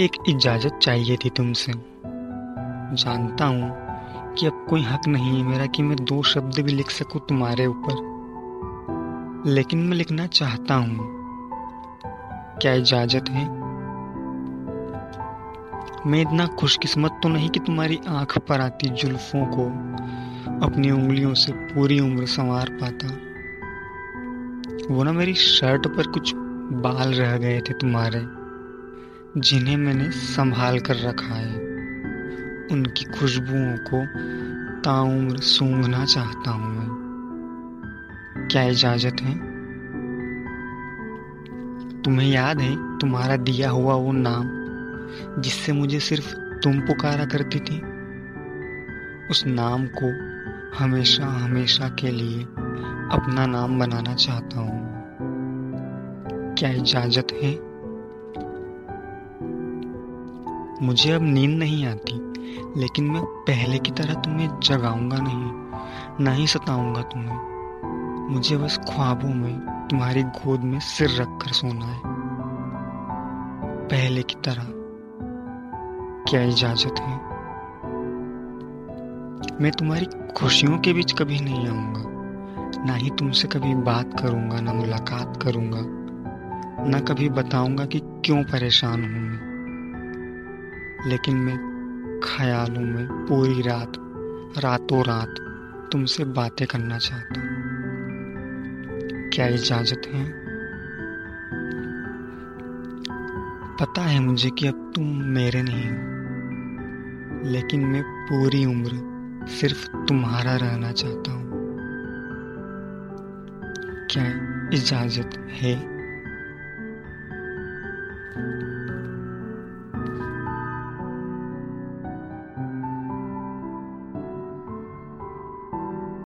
एक इजाज़त चाहिए थी तुमसे। जानता हूँ कि अब कोई हक नहीं है मेरा कि मैं दो शब्द भी लिख सकूँ तुम्हारे ऊपर। लेकिन मैं लिखना चाहता हूँ। क्या इजाज़त है? मैं इतना खुशकिस्मत तो नहीं कि तुम्हारी आँख पर आती जुल्फों को अपनी उंगलियों से पूरी उम्र संवार पाता। वो ना मेरी शर्ट पर कुछ बाल रह गए थे तुम्हारे। जिन्हें मैंने संभाल कर रखा है। उनकी खुशबुओं को ताउम्र सूंघना चाहता हूँ मैं। क्या इजाज़त है? तुम्हें याद है, तुम्हारा दिया हुआ वो नाम, जिससे मुझे सिर्फ़ तुम पुकारा करती थी? उस नाम को हमेशा हमेशा के लिए अपना नाम बनाना चाहता हूँ। क्या इजाज़त है? मुझे अब नींद नहीं आती, लेकिन मैं पहले की तरह तुम्हें जगाऊँगा नहीं, ना ही सताऊँगा तुम्हें। मुझे बस ख्वाबों में, तुम्हारी गोद में सिर रखकर सोना है। पहले की तरह क्या इजाज़त है? मैं तुम्हारी खुशियों के बीच कभी नहीं आऊँगा, ना ही तुमसे कभी बात करूँगा, ना मुलाकात करूँगा, ना कभी बताऊँगा कि क्यों परेशान हूँ मैं। लेकिन मैं ख्यालों में पूरी रात रातों रात तुमसे बातें करना चाहता हूँ। क्या इजाज़त है? पता है मुझे कि अब तुम मेरे नहीं हो, लेकिन मैं पूरी उम्र सिर्फ़ तुम्हारा रहना चाहता हूँ। क्या इजाज़त है?